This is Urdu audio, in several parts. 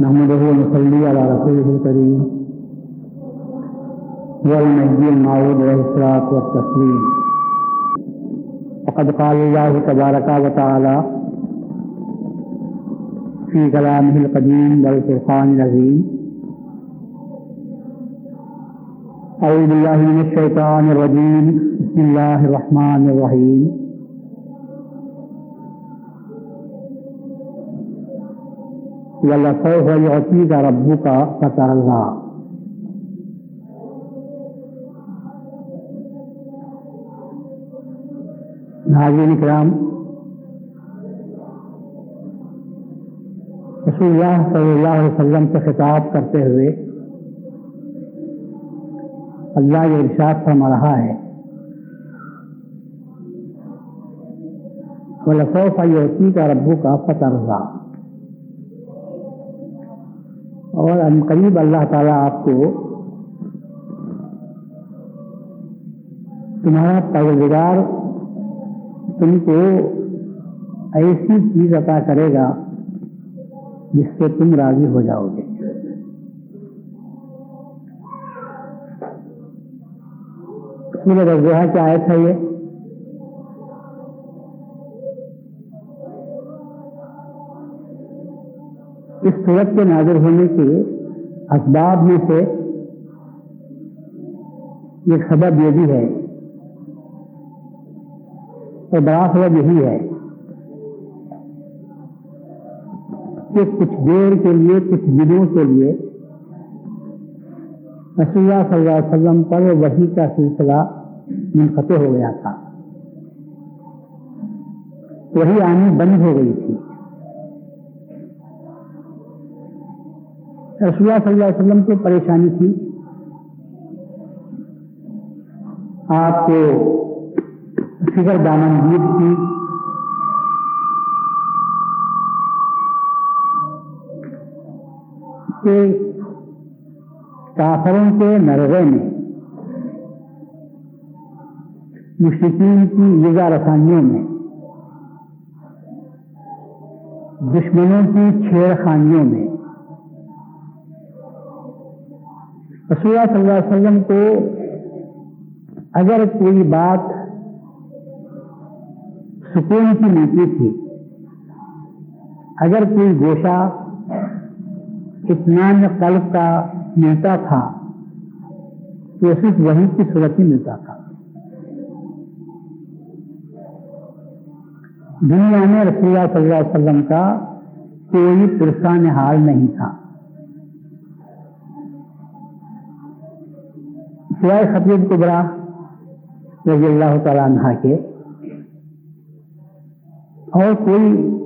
نحمده ونصلي على رسوله الكريم. والنبي المعود عليه والتسليم. وقد قال الله تبارك وتعالى في كلامه القديم والفرقان العظيم. أعوذ بالله من الشيطان الرجيم. بسم الله الرحمن الرحيم. ولسوف يعطيك ربك فترضى ناظرین کرام، رسول اللہ صلی اللہ علیہ وسلم سے خطاب کرتے ہوئے اللہ یہ ارشاد فرما رہا ہے ولسوف یوتی کا ربو کا فترضا اور ان قریب اللہ تعالیٰ آپ کو تمہارا پروردگار تم کو ایسی چیز عطا کرے گا جس سے تم راضی ہو جاؤ گے۔ سورہ رضوحہ کی آیت ہے یہ۔ اس صورت کے نازر ہونے کے اسباب میں سے یہ سبب یہ بھی ہے اور بڑا سبب یہی ہے کہ کچھ دیر کے لیے، کچھ دنوں کے لیے رسول اللہ صلی اللہ علیہ وسلم پر وہی کا سلسلہ منقطع ہو گیا تھا۔ وہی آنی بند ہو گئی تھی۔ رسول اللہ صلی اللہ علیہ وسلم کو پریشانی تھی۔ آپ کو فکر دامنگیر تھی۔ کہ کافروں کے نرغے میں مشرقین کی یگا رسانیوں میں، دشمنوں کی چھیڑ خانیوں میں رسول اللہ صلی اللہ علیہ وسلم کو اگر کوئی بات سکون کی ملتی تھی، اگر کوئی گوشہ اطمینان قلب کا ملتا تھا، تو صرف وہی کی صورت ہی ملتا تھا۔ دنیا میں رسول اللہ صلی اللہ علیہ وسلم کا کوئی پرسان حال نہیں تھا۔ سوائے خطیب کبرا رضی اللہ تعالیٰ عنہ کے۔ اور کوئی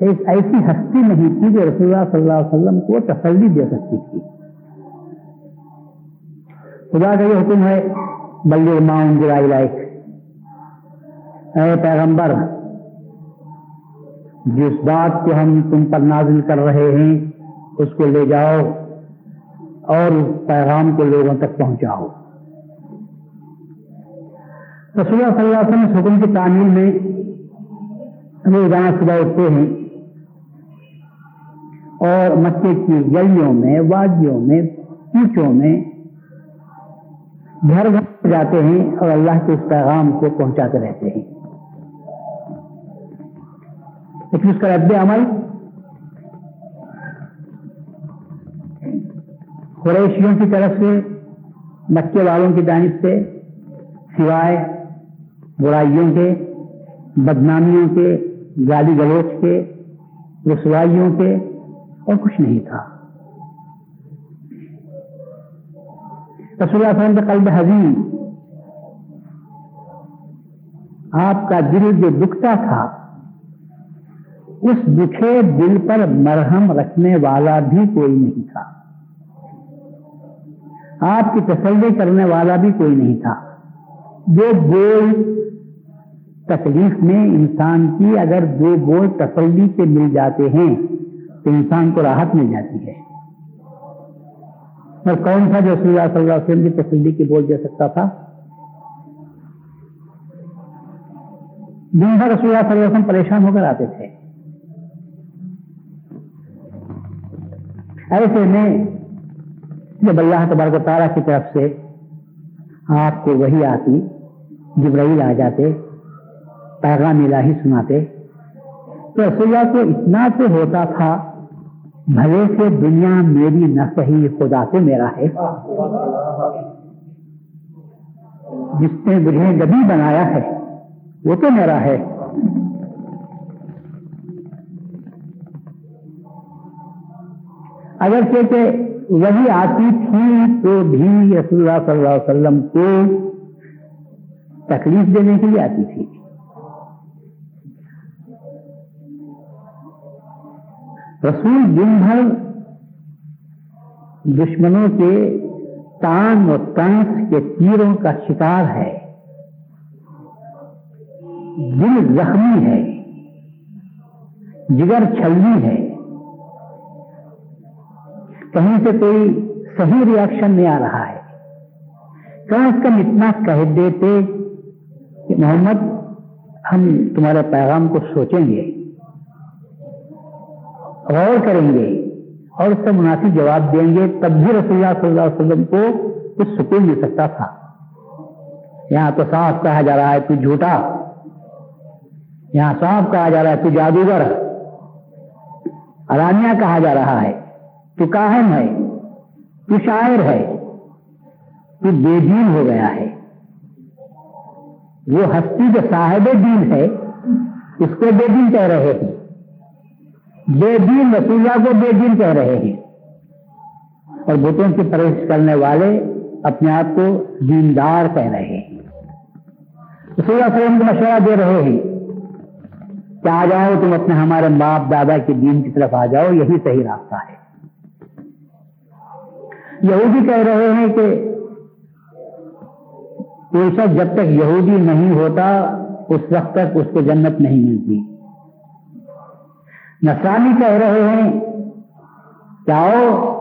ایک ایسی ہستی نہیں تھی جو رسول اللہ صلی اللہ علیہ وسلم کو تسلی دے سکتی تھی۔ خدا کا یہ حکم ہے، بلی ماؤن جرائی لائک اے پیغمبر، جس بات کو ہم تم پر نازل کر رہے ہیں، اس کو لے جاؤ اور اس پیغام کو لوگوں تک پہنچاؤ۔ رسول اللہ صلی اللہ علیہ وسلم حکم کی تعمیل میں روزانہ صبح اٹھتے ہیں اور مکے کی گلیوں میں، وادیوں میں پیچوں میں گھر گھر جاتے ہیں اور اللہ کے اس پیغام کو پہنچاتے رہتے ہیں۔ لیکن اس کا رد عمل قریشیوں کی طرف سے، مکے والوں کی جانب سے سوائے برائیوں کے، بدنامیوں کے، گالی گلوچ کے، رسوائیوں کے اور کچھ نہیں تھا۔ رسول اللہ علیہ وسلم کا قلب حزین آپ کا دل جو دکھتا تھا، اس دکھے دل پر مرہم رکھنے والا بھی کوئی نہیں تھا۔ آپ کی تسلی کرنے والا بھی کوئی نہیں تھا۔ جو بول تکلیف میں انسان کی اگر دو بول تسلی کے مل جاتے ہیں، تو انسان کو راحت مل جاتی ہے۔ اور کون تھا جو رسول اللہ صلی اللہ علیہ وسلم کی تسلی کی بول دے سکتا تھا؟ دن بھر رسول اللہ صلی اللہ علیہ وسلم پریشان ہو کر آتے تھے۔ ایسے میں جب اللہ تبارک و تعالیٰ کی طرف سے آپ کو وہی آتی، جبرائیل آ جاتے پیغام الہی سناتے، تو رسول اللہ کو اتنا تو ہوتا تھا، بھلے سے دنیا میری نہ صحیح، خدا تو میرا ہے۔ جس نے مجھے گبی بنایا ہے، وہ تو میرا ہے۔ اگر کہ وہی آتی تھی، تو بھی رسول اللہ صلی اللہ علیہ وسلم کو تکلیف دینے کے لیے آتی تھی۔ رسول دن بھر دشمنوں کے تان و تنس کے تیروں کا شکار ہے، دل زخمی ہے، جگر چھلنی ہے۔ کہیں سے کوئی صحیح ریئیکشن نہیں آ رہا ہے۔ کم از کم اتنا کہہ دیتے کہ محمد، ہم تمہارے پیغام کو سوچیں گے۔ غور کریں گے اور اس کا مناسب جواب دیں گے، تب بھی رسول اللہ صلی اللہ علیہ وسلم کو کچھ سکون مل سکتا تھا۔ یہاں تو صاف کہا جا رہا ہے، تو جھوٹا۔ یہاں صاف کہا جا رہا ہے، تو جادوگر۔ ارانیہ کہا جا رہا ہے، تو کاہن ہے، تو شاعر ہے، تو بے دین ہو گیا ہے۔ وہ ہستی جو صاحب دین ہے، اس کو بے دین کہہ رہے ہیں۔ بے دین رسول اللہ کو بے دین کہہ رہے ہیں۔ اور بتوں کی پرہیز کرنے والے اپنے آپ کو دیندار کہہ رہے ہیں۔ رسول اللہ وسلم کو مشورہ دے رہے ہیں کہ آ جاؤ، تم اپنے ہمارے باپ دادا کے دین کی طرف آ جاؤ، یہی صحیح راستہ ہے۔ یہودی کہہ رہے ہیں کہ کوئی شخص جب تک یہودی نہیں ہوتا، اس وقت تک اس کو جنت نہیں ملتی۔ نسرانی کہہ رہے ہیں جاؤ،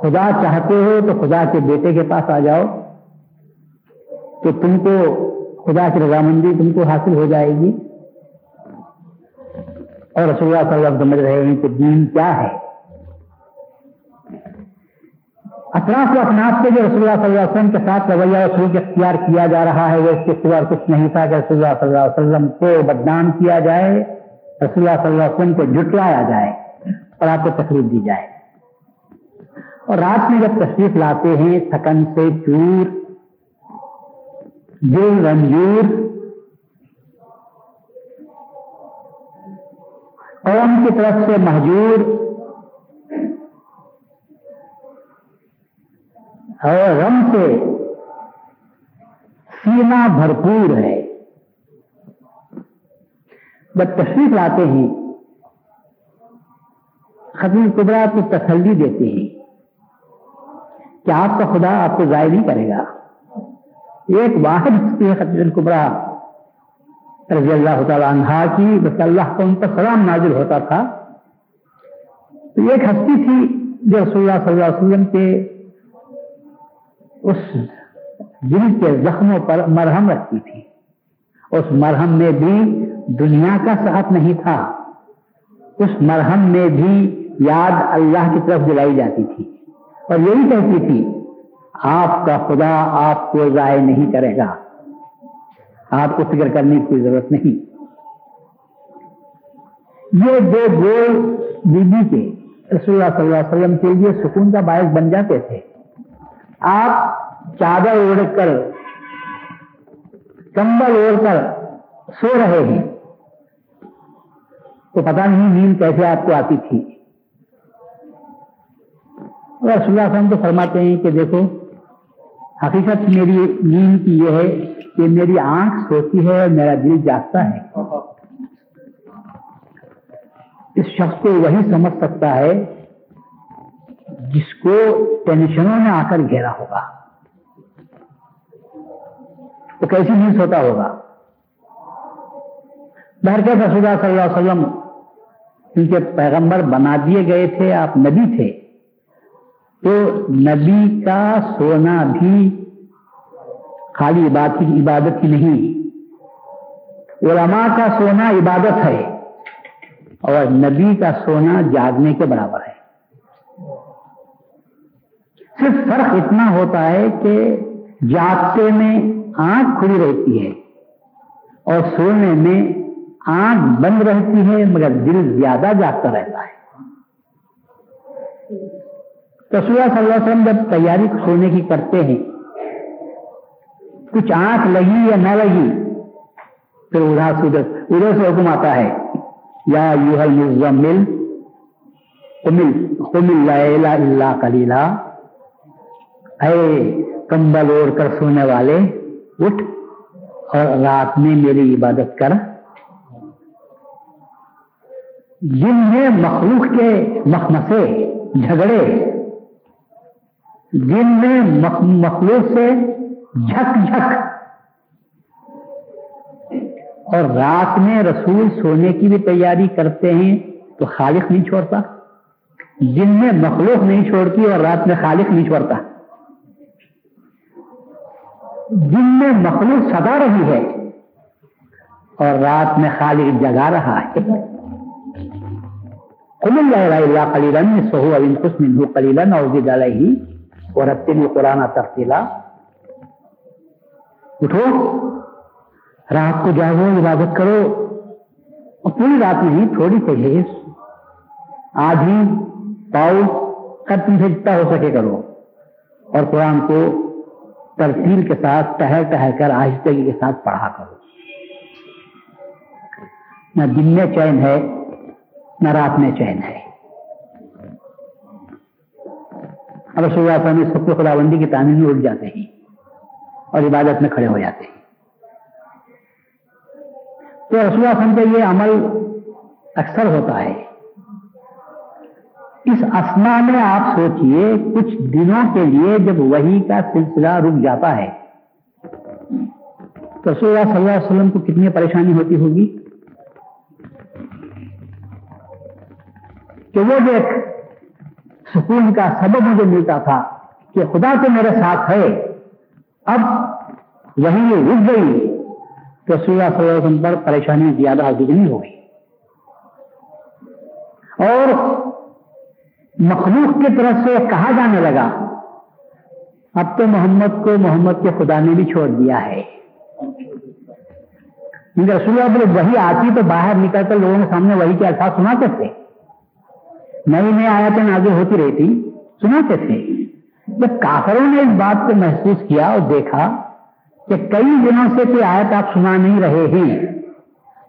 خدا چاہتے ہو تو خدا کے بیٹے کے پاس آ جاؤ تو تم کو خدا کی رضامندی تم کو حاصل ہو جائے گی۔ اور رسول اللہ صلی اللہ علیہ وسلم سمجھ رہے ہیں کہ دین کیا ہے۔ اطراف و اپناف سے جو رسول اللہ صلی اللہ علیہ وسلم کے ساتھ رویہ و سلوک اختیار کیا جا رہا ہے۔ وہ اس کے سوا کچھ نہیں تھا کہ رسول اللہ صلی اللہ علیہ وسلم کو بدنام کیا جائے۔ رسول اللہ صلی اللہ علیہ وسلم کو جٹلایا جائے، اور آپ کو تکلیف دی جائے۔ اور رات میں جب تشریف لاتے ہیں، تھکن سے چور دل رنجور، قوم کی طرف سے محجور اور غم سے سینا بھرپور ہے۔ جب تشریف لاتے ہیں۔ ختم قبرا کو تسلی دیتے ہیں۔ کہ آپ کا خدا آپ کو ضائع نہیں کرے گا۔ ایک واحد ختم القبرا رضی اللہ تعالیٰ عنہ کی بس اللہ کو ان پر سلام نازل ہوتا تھا۔ تو ایک ہستی تھی جو رسول اللہ صلی اللہ علیہ وسلم کے اس دل کے زخموں پر مرہم رکھتی تھی۔ اس مرہم میں بھی دنیا کا ساتھ نہیں تھا، اس مرہم میں بھی یاد اللہ کی طرف جلائی جاتی تھی۔ اور یہی کہتی تھی، آپ کا خدا آپ کو ضائع نہیں کرے گا۔ آپ کو فکر کرنے کی ضرورت نہیں۔ یہ دو گول بی بی کے رسول اللہ صلی اللہ علیہ وسلم کے لیے سکون کا باعث بن جاتے تھے۔ آپ چادر اوڑھ کر، کمبل اوڑھ کر سو رہے ہیں۔ تو پتا نہیں نیند کیسے آپ کو آتی تھی۔ رسول اللہ علیہ وسلم تو فرماتے ہیں کہ دیکھو، حقیقت میری نیند کی یہ ہے کہ میری آنکھ سوتی ہے اور میرا دل جاگتا ہے۔ اس شخص کو وہی سمجھ سکتا ہے جس کو ٹینشنوں نے آ کر گھیرا ہوگا۔ تو کیسی نیند سوتا ہوگا؟ بہرکیف رسول اللہ صلی اللہ علیہ وسلم کیونکہ پیغمبر بنا دیے گئے تھے، آپ نبی تھے۔ تو نبی کا سونا بھی خالی عبادت کی عبادت کی نہیں۔ علماء کا سونا عبادت ہے اور نبی کا سونا جاگنے کے برابر ہے۔ صرف فرق اتنا ہوتا ہے کہ جاگتے میں آنکھ کھلی رہتی ہے اور سونے میں آنکھ بند رہتی ہے مگر دل زیادہ جاگتا رہتا ہے۔ تو صلی اللہ علیہ وسلم جب تیاری سونے کی کرتے ہیں، کچھ آنکھ لگی یا نہ لگی، پھر ادھر سے ادھر سے حکم آتا ہے، یا یوہل مزمل قمل قمل لا اللہ کلیلہ اے کمبل اوڑھ کر سونے والے، اٹھ اور رات میں میری عبادت کر۔ جن میں مخلوق کے مخمسے، جھگڑے، جن میں مخلوق سے جھک جھک، اور رات میں رسول سونے کی بھی تیاری کرتے ہیں تو خالق نہیں چھوڑتا۔ جن میں مخلوق نہیں چھوڑتی اور رات میں خالق نہیں چھوڑتا۔ جن میں مخلوق سدا رہی ہے اور رات میں خالق جگا رہا ہے۔ قل اللہ کلیلن سہو ابن کس مندو کلیلن اور ڈالا ہی اور رتنی قرآن تفتیلا اٹھو، رات کو جاگو عبادت کرو، اور پوری رات نہیں، تھوڑی سی آج ہی پاؤ کر تم سے جتنا ہو سکے کرو۔ اور قرآن کو ترتیل کے ساتھ ٹہر ٹہر کر، آہستگی کے ساتھ پڑھا کرو۔ نہ دن میں چین ہے نہ رات میں چین ہے۔ اب رسول اللہ سب خدا بندی کی تعمیر میں اٹھ جاتے ہیں اور عبادت میں کھڑے ہو جاتے ہیں۔ تو رسول اللہ وسلم کا یہ عمل اکثر ہوتا ہے۔ اس اسنا میں آپ سوچئے کچھ دنوں کے لیے جب وہی کا سلسلہ رک جاتا ہے تو رسول اللہ صلی اللہ علیہ وسلم کو کتنی پریشانی ہوتی ہوگی؟ کہ وہ جو ایک سکون کا سبب مجھے ملتا تھا کہ خدا تو میرے ساتھ ہے، اب وہی رک گئی تو رسول صلی اللہ علیہ وسلم پر پریشانی زیادہ دگنی ہوگی اور مخلوق کی طرف سے کہا جانے لگا، اب تو محمد کو محمد کے خدا نے بھی چھوڑ دیا ہے۔ رسول اللہ وہی آتی تو باہر نکل کر لوگوں کے سامنے وہی کے الفاظ سناتے تھے نئی نئی آیتیں نازل ہوتی رہتی سناتے تھے۔ جب کافروں نے اس بات کو محسوس کیا اور دیکھا کہ کئی دنوں سے کوئی آیت آپ سنا نہیں رہے ہیں،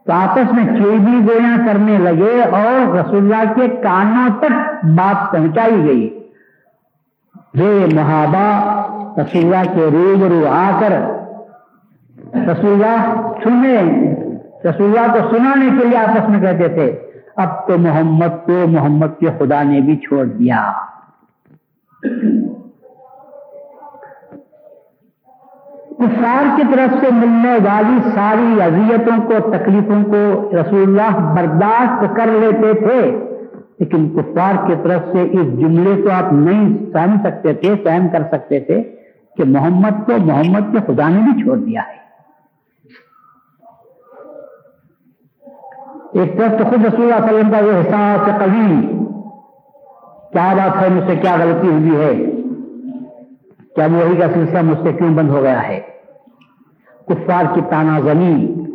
تو آپس میں چیبی گویاں کرنے لگے اور رسول اللہ کے کانوں تک بات پہنچائی گئی۔ محابا رسول اللہ کے روبرو آ کر رسول اللہ سننے رسول اللہ کو سنانے کے لیے آپس میں کہتے تھے۔ اب تو محمد کو محمد کے خدا نے بھی چھوڑ دیا۔ کفار کی طرف سے ملنے والی ساری اذیتوں کو، تکلیفوں کو رسول اللہ برداشت کر لیتے تھے، لیکن کفار کی طرف سے اس جملے کو آپ نہیں سہم سکتے تھے سہم کر سکتے تھے کہ محمد کو محمد کے خدا نے بھی چھوڑ دیا ہے۔ ایک طرف تو خود رسول اللہ علیہ وسلم کا وہ احساس قوی کیا بات ہے مجھ سے کیا غلطی ہوئی ہے؟ کیا وہی کا سلسلہ مجھ سے کیوں بند ہو گیا ہے؟ کفار کی تانا زمین۔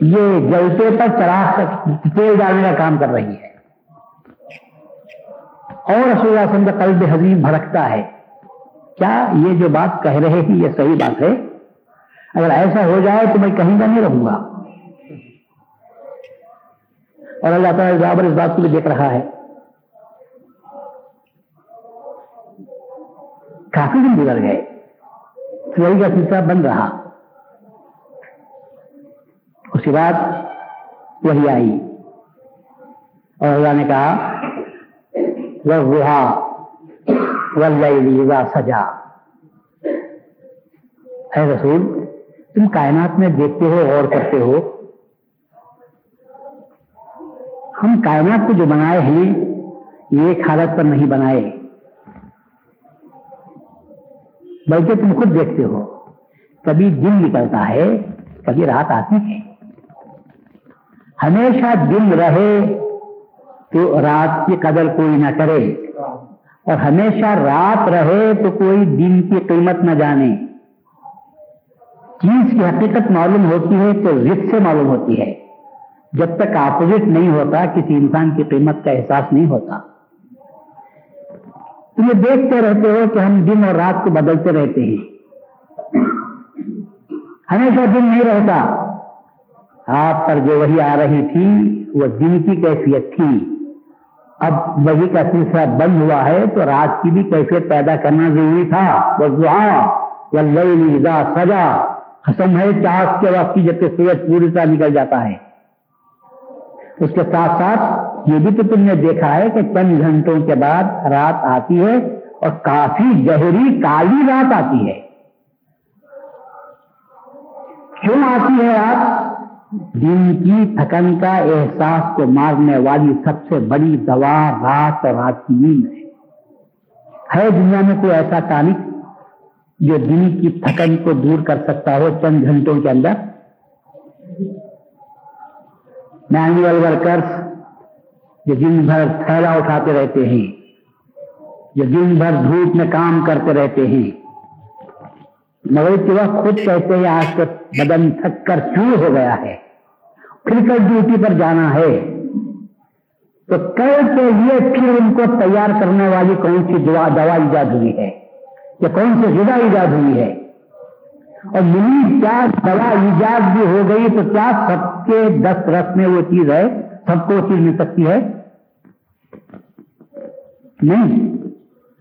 یہ جلتے پر چراغ تیل ڈالنے کا کام کر رہی ہے۔ اور رسول اللہ علیہ وسلم کا قلب حضیم بھڑکتا ہے۔ کیا یہ جو بات کہہ رہے ہیں یہ صحیح بات ہے؟ اگر ایسا ہو جائے تو میں کہیں کا نہیں رہوں گا۔ اور اللہ تعالیٰ برابر اس بات کو بھی دیکھ رہا ہے۔ کافی دن گزر گئے۔ سلائی کا سلسلہ بند رہا۔ اس کے بعد وہی آئی۔ اور اللہ نے کہا سجا اے رسول، تم کائنات میں دیکھتے ہو اور کرتے ہو۔ ہم کائنات کو جو بنائے ہیں، یہ ایک حالت پر نہیں بنائے۔ بلکہ تم خود دیکھتے ہو، کبھی دن نکلتا ہے، کبھی رات آتی ہے۔ ہمیشہ دن رہے تو رات کی قدر کوئی نہ کرے۔ اور ہمیشہ رات رہے تو کوئی دن کی قیمت نہ جانے۔ چیز کی حقیقت معلوم ہوتی ہے تو رت سے معلوم ہوتی ہے۔ جب تک اپوزٹ نہیں ہوتا، کسی انسان کی قیمت کا احساس نہیں ہوتا۔ تم یہ دیکھتے رہتے ہو کہ ہم دن اور رات کو بدلتے رہتے ہیں۔ ہمیشہ دن نہیں رہتا۔ آپ پر جو وہی آ رہی تھی، وہ دن کی کیفیت تھی۔ اب وہی کا سلسلہ بند ہوا ہے تو رات کی بھی کیفیت پیدا کرنا ضروری تھا۔ سجا۔ قسم ہے چاس کے وقت کی جبکہ سورج پوری طرح نکل جاتا ہے۔ اس کے ساتھ ساتھ یہ بھی تو تم نے دیکھا ہے کہ چند گھنٹوں کے بعد رات آتی ہے اور کافی گہری کالی رات آتی ہے۔ کیوں آتی ہے رات؟ دن کی تھکن کا احساس کو مارنے والی سب سے بڑی دوا رات اور رات کی نیند ہے۔ دنیا میں کوئی ایسا ٹانک جو دن کی تھکن کو دور کر سکتا ہو چند گھنٹوں کے اندر؟ مینوئل ورکرس جو دن بھر تھیلا اٹھاتے رہتے ہیں، جو دن بھر دھوپ میں کام کرتے رہتے ہیں۔ مگر کے وقت خود کہتے ہیں، آج تک بدن تھک کر چور ہو گیا ہے۔ کرکٹ ڈیوٹی پر جانا ہے۔ تو کل کے لیے پھر ان کو تیار کرنے والی کون سی دوا دوا ایجاد ہوئی ہے؟ یا کون سی غذا ایجاد ہوئی ہے؟ اور ملی کیا دوا ایجاد بھی ہو گئی تو کیا سب کے دس رس میں وہ چیز ہے؟ سب کو وہ چیز مل سکتی ہے؟ نہیں۔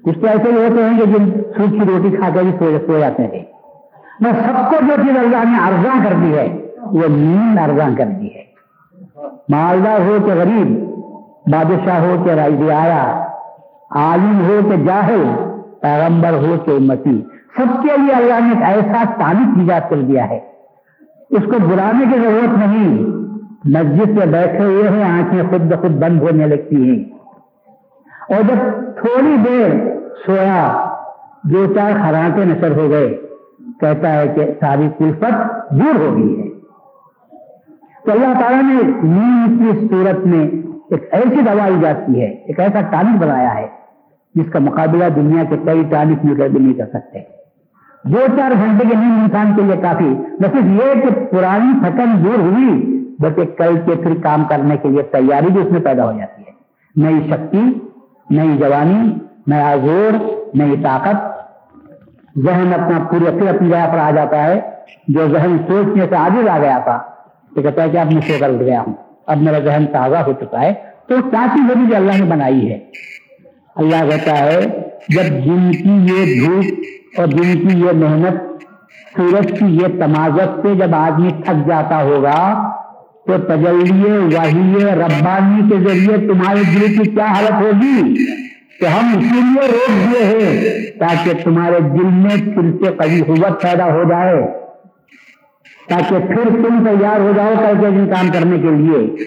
کچھ تو ایسے ہوتے ہیں کہ جن سوکھی روٹی کھا کے بھی سو جاتے ہیں۔ میں سب کو جو چیز اللہ نے ارزاں کر دی ہے، وہ نیند ارزاں کر دی ہے۔ مالدار ہو کہ غریب، بادشاہ ہو کہ رائی آیا عالم ہو کہ جاہل، پیغمبر ہو کہ امتی سب کے لیے اللہ نے ایک ایسا تعلق ایجاد کر دیا ہے۔ اس کو بلانے کی ضرورت نہیں۔ مسجد سے بیٹھے ہوئے ہیں، آنکھیں خود بخود بند ہونے لگتی ہیں۔ اور جب تھوڑی دیر سویا، دو چار خراٹے نشر ہو گئے۔ کہتا ہے کہ ساری کلفت دور ہو گئی ہے۔ تو اللہ تعالیٰ نے نیند کی صورت میں ایک ایسی دوا ایجاد کی ہے، ایک ایسا ٹانک بنایا ہے، جس کا مقابلہ دنیا کے کئی ٹانک مل کر بھی نہیں کر سکتے دو چار گھنٹے کے نیند انسان کے لیے کافی۔ نہ صرف یہ کہ پرانی تھکن دور ہوئی، بلکہ کل کے پھر کام کرنے کے لیے تیاری بھی اس میں پیدا ہو جاتی ہے۔ نئی شکتی، نئی جوانی، نیا زور، نئی طاقت۔ ذہن اپنا پوری پھر اپنی جگہ پر آ جاتا ہے۔ جو ذہن سوچنے سے آگے آ گیا تھا، تو کہتا ہے کہ اب میں سو کر اٹھ گیا ہوں۔ اب میرا ذہن تازہ ہو چکا ہے۔ تو کیا چیز ہوگی جو اللہ نے بنائی ہے۔ اللہ کہتا ہے، جب دن کی یہ دھوپ اور دن کی یہ محنت، سورج کی یہ تمازت سے جب آدمی تھک جاتا ہوگا، تو تجلیے وحی ربانی کے ذریعے تمہارے دل کی کیا حالت ہوگی؟ کہ ہم اسی لیے روک دیے ہیں تاکہ تمہارے دل میں پھر سے کبھی قوت پیدا ہو جائے، تاکہ پھر تم تیار ہو جاؤ کل کے دن کام کرنے کے لیے۔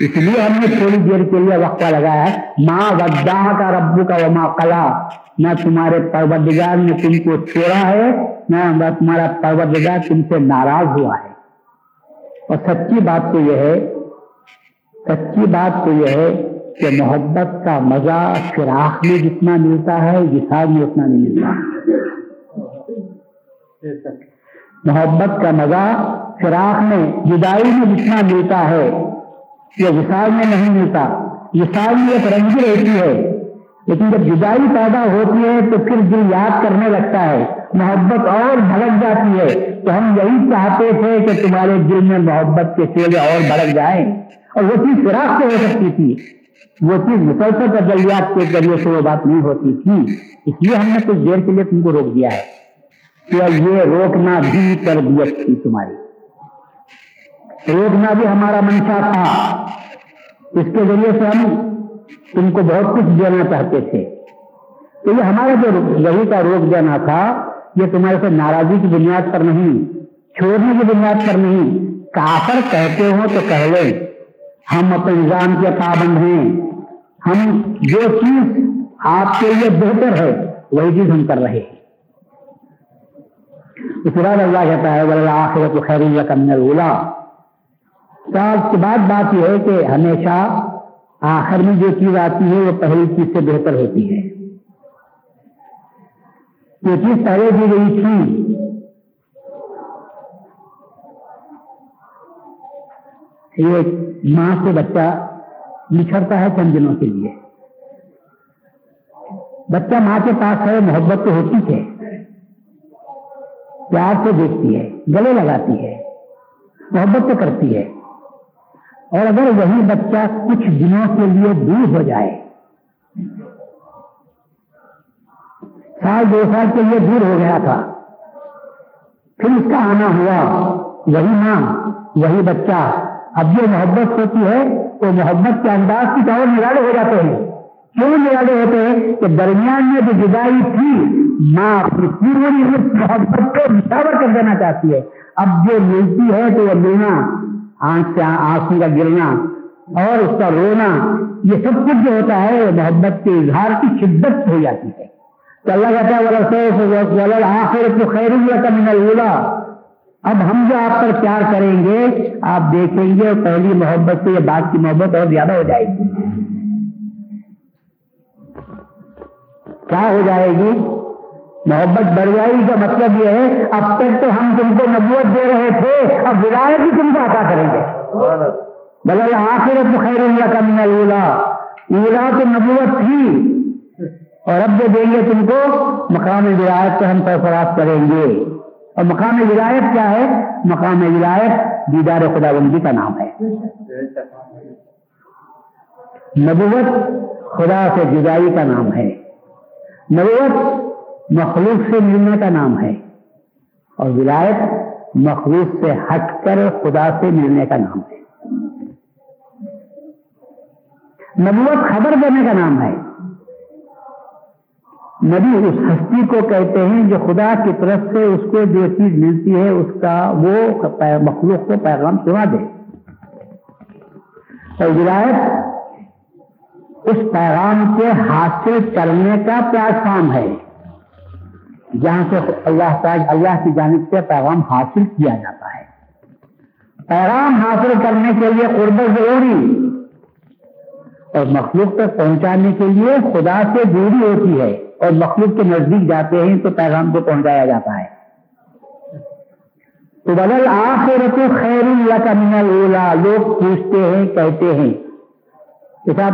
اس لیے ہم نے تھوڑی دیر کے لیے وقفہ لگایا ہے۔ ماں ودا کا ربو کا وما کلا نہ تمہارے پروردگار نے تم کو چھوڑا ہے، نہ تمہارا پروردگار تم سے ناراض ہوا ہے۔ اور سچی بات تو یہ ہے، سچی بات تو یہ ہے کہ محبت کا مزہ فراق میں جتنا ملتا ہے وسال میں اتنا نہیں ملتا۔ محبت کا مزہ فراق میں، جدائی میں جتنا ملتا ہے، یہ وسال میں نہیں ملتا۔ وسال میں ایک رنگی رہتی ہے۔ لیکن جب جدائی پیدا ہوتی ہے تو پھر دل یاد کرنے لگتا ہے، محبت اور بھڑک جاتی ہے تو ہم یہی چاہتے تھے کہ تمہارے دل میں محبت کے سیلے اور بھڑک جائیں۔ اور وہ چیز فراق سے ہو سکتی تھی۔ وہ چیز مسلسل تجلیات کے ذریعے سے وہ بات نہیں ہوتی تھی۔ اس لیے ہم نے کچھ دیر کے لیے تم کو روک دیا ہے۔ کہ یہ روکنا بھی تربیت تھی تمہاری؟ روکنا بھی ہمارا منشا تھا۔ اس کے ذریعے سے ہم تم کو بہت کچھ دینا چاہتے تھے۔ تو یہ ہمارا جو رہی کا روک دینا تھا، یہ تمہارے سے ناراضی کی بنیاد پر نہیں چھوڑنے کی بنیاد پر نہیں۔ کافر کہتے ہو تو کہہ لیں، ہم اپنے نظام کے پابند ہیں۔ ہم جو چیز آپ کے لیے بہتر ہے، وہی چیز ہم کر رہے ہیں۔ اس اللہ کہتا ہے آخرت خیر اللہ کرنے اولا اس کے بعد بات یہ ہے کہ ہمیشہ آخر میں جو چیز آتی ہے وہ پہلی چیز سے بہتر ہوتی ہے۔ یہ چیز پہلے دی گئی تھی۔ یہ ماں سے بچہ بچھڑتا ہے چند دنوں کے لیے۔ بچہ ماں کے پاس ہے، محبت تو ہوتی ہے۔ پیار سے دیکھتی ہے، گلے لگاتی ہے، محبت تو کرتی ہے۔ اور اگر وہی بچہ کچھ دنوں کے لیے دور ہو جائے، سال دو سال کے لیے دور ہو گیا تھا، پھر اس کا آنا ہوا، وہی ماں، وہی بچہ۔ اب جو محبت ہوتی ہے وہ محبت کے انداز کی اور نرالے ہو جاتے ہیں۔ کیوں نرالے ہوتے ہیں؟ کہ درمیان میں جو جدائی تھی، ماں اپنی پوری محبت کو نشاور کر دینا چاہتی ہے۔ اب جو ملتی ہے تو وہ لینا آنکھ سے آنکھوں کا گرنا اور اس کا رونا، یہ سب کچھ جو ہوتا ہے وہ محبت کے اظہار کی شدت ہو جاتی ہے۔ تو اللہ کہتا ہے آخر تو خیر کا من اب ہم جو آپ پر پیار کریں گے، آپ دیکھیں گے اور پہلی محبت سے یہ بات کی محبت اور زیادہ ہو جائے گی۔ کیا ہو جائے گی؟ محبت بڑھ جائے کا مطلب یہ ہے، اب تک تو ہم تم کو نبوت دے رہے تھے، اب ولایت بھی تم کو عطا کریں گے۔ بلا آخر تو خیر اللہ کا من اولا اولا تو نبوت تھی۔ اور اب جو دیں گے تم کو، مقام ولایت کو ہم سرفراز کریں گے۔ اور مقام ولایت کیا ہے؟ مقام ولایت دیدار خدا بندی کا نام ہے۔ نبوت خدا سے جدائی کا نام ہے۔ نبوت مخلوق سے ملنے کا نام ہے اور ولایت مخلوق سے ہٹ کر خدا سے ملنے کا نام ہے۔ نبوت خبر دینے کا نام ہے۔ نبی اس ہستی کو کہتے ہیں جو خدا کی طرف سے اس کو جو چیز ملتی ہے، اس کا وہ مخلوق کو پیغام سنا دے۔ اور ولایت اس پیغام کے حاصل کرنے کا پلیٹ فارم ہے؟ جہاں سے اللہ اللہ کی جانب سے پیغام حاصل کیا جاتا ہے۔ پیغام حاصل کرنے کے لیے قربت ضروری، اور مخلوق تک پہنچانے کے لیے خدا سے دوری ہوتی ہے، اور مخلوق کے نزدیک جاتے ہیں تو پیغام کو پہنچایا جاتا ہے۔ تو بدل آخر خیر اللہ کا من اولا لوگ پوچھتے ہیں، کہتے ہیں۔ کہ صاحب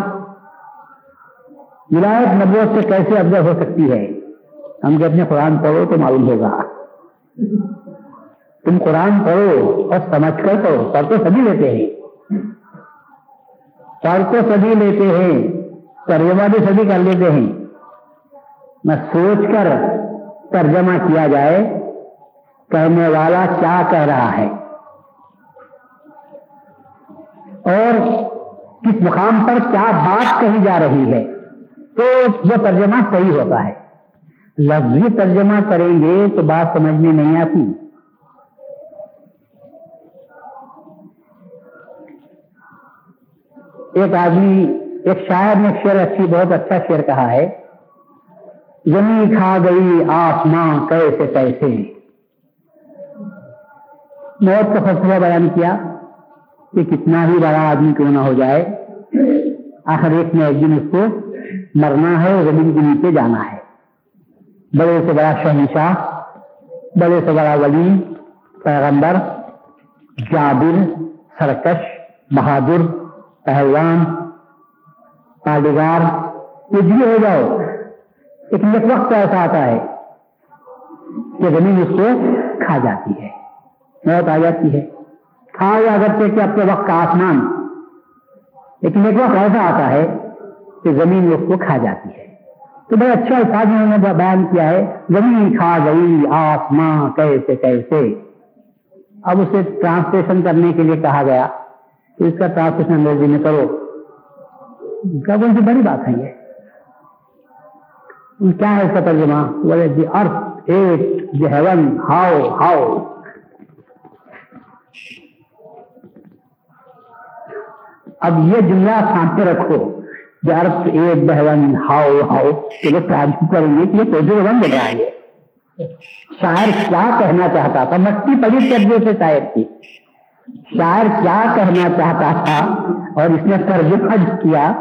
ولایت نبوت سے کیسے افضل ہو سکتی ہے؟ ہم کہ اپنے قرآن پڑھو تو معلوم ہوگا۔ تم قرآن پڑھو اور سمجھ کر پڑھو پڑھ تو سبھی لیتے ہیں۔ پڑھ تو سبھی لیتے ہیں، ترجمہ بھی سبھی کر لیتے ہیں۔ میں سوچ کر ترجمہ کیا جائے، کہنے والا کیا کہہ رہا ہے۔ اور کس مقام پر کیا بات کہی جا رہی ہے۔ تو وہ ترجمہ صحیح ہوتا ہے۔ لفظی ترجمہ کریں گے تو بات سمجھ میں نہیں آتی۔ ایک آدمی، ایک شاعر نے شعر اچھی، بہت اچھا شعر کہا ہے۔ زمین کھا گئی آسمان کیسے کیسے۔ موت کا فیصلہ بیان کیا کہ کتنا ہی بڑا آدمی کیوں نہ ہو جائے۔ آخر ایک میں ایک دن اس کو مرنا ہے اور زمین کے نیچے جانا ہے۔ بڑے سے بڑا شہنشاہ بڑے سے بڑا ولی، پیغمبر، جابر، سرکش، بہادر، پہلوان، پالیگار کچھ بھی ہو جاؤ، ایک وقت ایسا آتا ہے کہ زمین اس کو کھا جاتی ہے، موت آ جاتی ہے۔ کھا یا کرتے کہ اپنے وقت کا آسمان لیکن ایک وقت ایسا آتا ہے کہ زمین اس کو کھا جاتی ہے۔ تو بڑے اچھا الفاظ انہوں نے بیان کیا ہے، زمین کھا گئی آسمان، کیسے کیسے؟ اب اسے ٹرانسلیشن کرنے کے لیے کہا گیا تو اس کا ٹرانسلیشن انگریزی میں کرو۔ کب ان کی بڑی بات ہے یہ۔ کیا ہے اس کا ترجمہ؟ بولے the earth at the heaven how how اب یہ جملہ سانپے رکھو۔ The earth at how how کہ تعریف کریں گے کہ یہ کوئی بن بن رہا ہے۔ شاعر کیا کہنا چاہتا تھا؟ مٹی پڑی ترجمے سے شاعر تھی شاعر کیا کہنا چاہتا تھا؟ اور اس نے ترجمہ کیا۔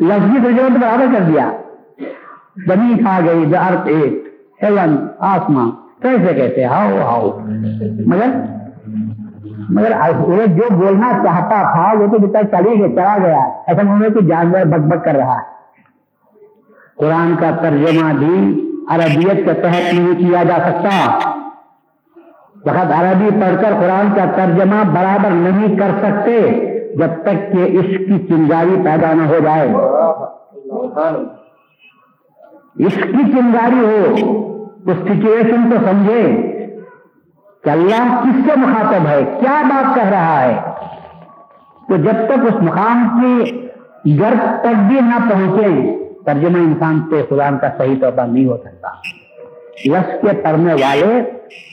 لفظی ترجمہ تو برابر کر دیا۔ زمین کھا گئی دا ارتھ مگر انہیں جو بولنا چاہتا تھا، وہ تو بتا چلی گیا چلا گیا۔ ایسا معلوم کہ جانور بک بک کر رہا۔ ہے قرآن کا ترجمہ بھی عربیت کے تحت نہیں کیا جا سکتا۔ بہت عربی پڑھ کر قرآن کا ترجمہ برابر نہیں کر سکتے، جب تک کہ اس کی چنگاری پیدا نہ ہو جائے۔ اس کی چنگاری ہو تو سچویشن کو سمجھے۔ کہ اللہ کس سے مخاطب ہے؟ کیا بات کہہ رہا ہے؟ تو جب تک اس مقام کی گرد تک بھی نہ پہنچے، ترجمہ انسان سے قرآن کا صحیح طور پر نہیں ہو سکتا۔ لفظ کے پڑھنے والے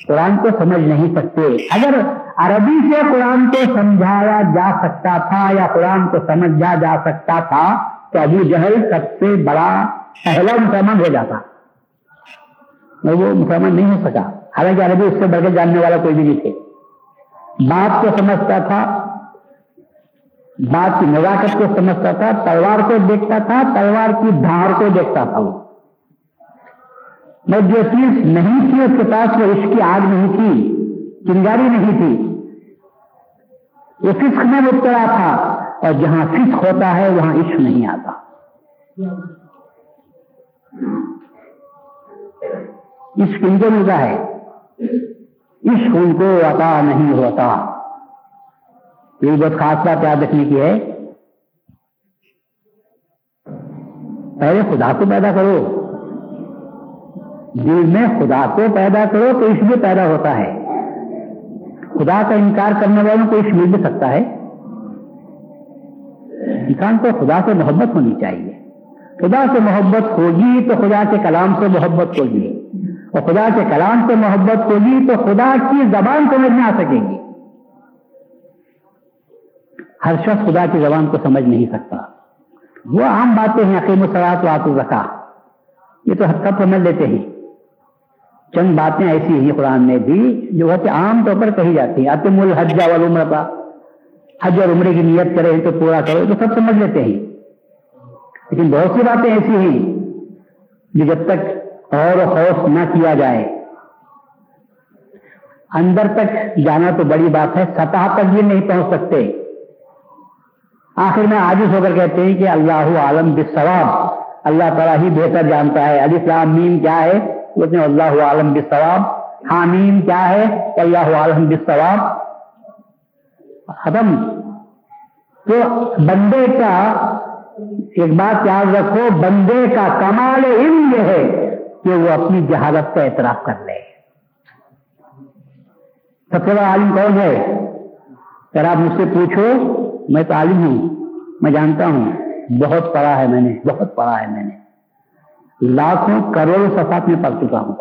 قرآن کو سمجھ نہیں سکتے۔ اگر عربی سے قرآن کو سمجھایا جا سکتا تھا یا قرآن کو سمجھا جا سکتا تھا، تو ابو جہل سب سے بڑا پہلا مسلمان ہو جاتا۔ وہ مسلمان نہیں ہو سکا۔ حالانکہ عربی اس سے بڑھ کے جاننے والا کوئی بھی نہیں تھے۔ بات کو سمجھتا تھا، بات کی نزاکت کو سمجھتا تھا، تلوار کو دیکھتا تھا، تلوار کی دھار کو دیکھتا تھا۔ وہ جو چیز نہیں تھی، اس کے پاس وہ اس کی آگ نہیں تھی، چنگاری نہیں تھی۔ وہ فسک میں مبتلا تھا اور جہاں فسک ہوتا ہے، وہاں عشق نہیں آتا۔ عشق ان کو ملتا ہے۔ عشق ان کو عطا نہیں ہوتا۔ یہ بہت خاص بات یاد رکھنے کی ہے؟ پہلے خدا کو پیدا کرو۔ دل میں خدا کو پیدا کرو تو اس لیے پیدا ہوتا ہے۔ خدا کا انکار کرنے والوں کو اس مل بھی سکتا ہے۔ انسان کو خدا سے محبت ہونی چاہیے۔ خدا سے محبت ہوگی تو خدا کے کلام سے محبت ہوگی۔ اور خدا کے کلام سے محبت ہوگی تو خدا کی زبان سمجھ میں آ سکے گی ہر شخص خدا کی زبان کو سمجھ نہیں سکتا۔ وہ عام باتیں ہیں عقیم الصلاط و آت رکھا یہ تو سب سمجھ لیتے ہیں۔ چند باتیں ایسی ہیں قرآن میں بھی جو بہت عام طور پر کہی جاتی ہیں۔ آتے الحجہ حج والعمر کا حج اور عمرے کی نیت کرے تو پورا کرو تو سب سمجھ لیتے ہیں۔ لیکن بہت سی باتیں ایسی ہیں جو جب تک اور خوف نہ کیا جائے۔ اندر تک جانا تو بڑی بات ہے، سطح تک یہ نہیں پہنچ سکتے۔ آخر میں آج ہو کر کہتے ہیں کہ اللہ عالم بالثواب، اللہ تعالیٰ ہی بہتر جانتا ہے۔ علی السلام مین کیا ہے؟ اس نے اللہ عالم بالثواب۔ ہاں، حامیم کیا ہے؟ اللہ عالم بالثواب۔ ختم۔ تو بندے کا، ایک بات یاد رکھو، بندے کا کمال علم یہ ہے۔ کہ وہ اپنی جہالت کا اعتراف کر لے۔ سب سے بڑا عالم کون ہے؟ اگر آپ مجھ سے پوچھو، میں تو عالم ہوں، میں جانتا ہوں، بہت پڑھا ہے میں نے، بہت پڑھا ہے میں نے۔ لاکھوں کروڑوں سفات میں پڑھ چکا ہوں۔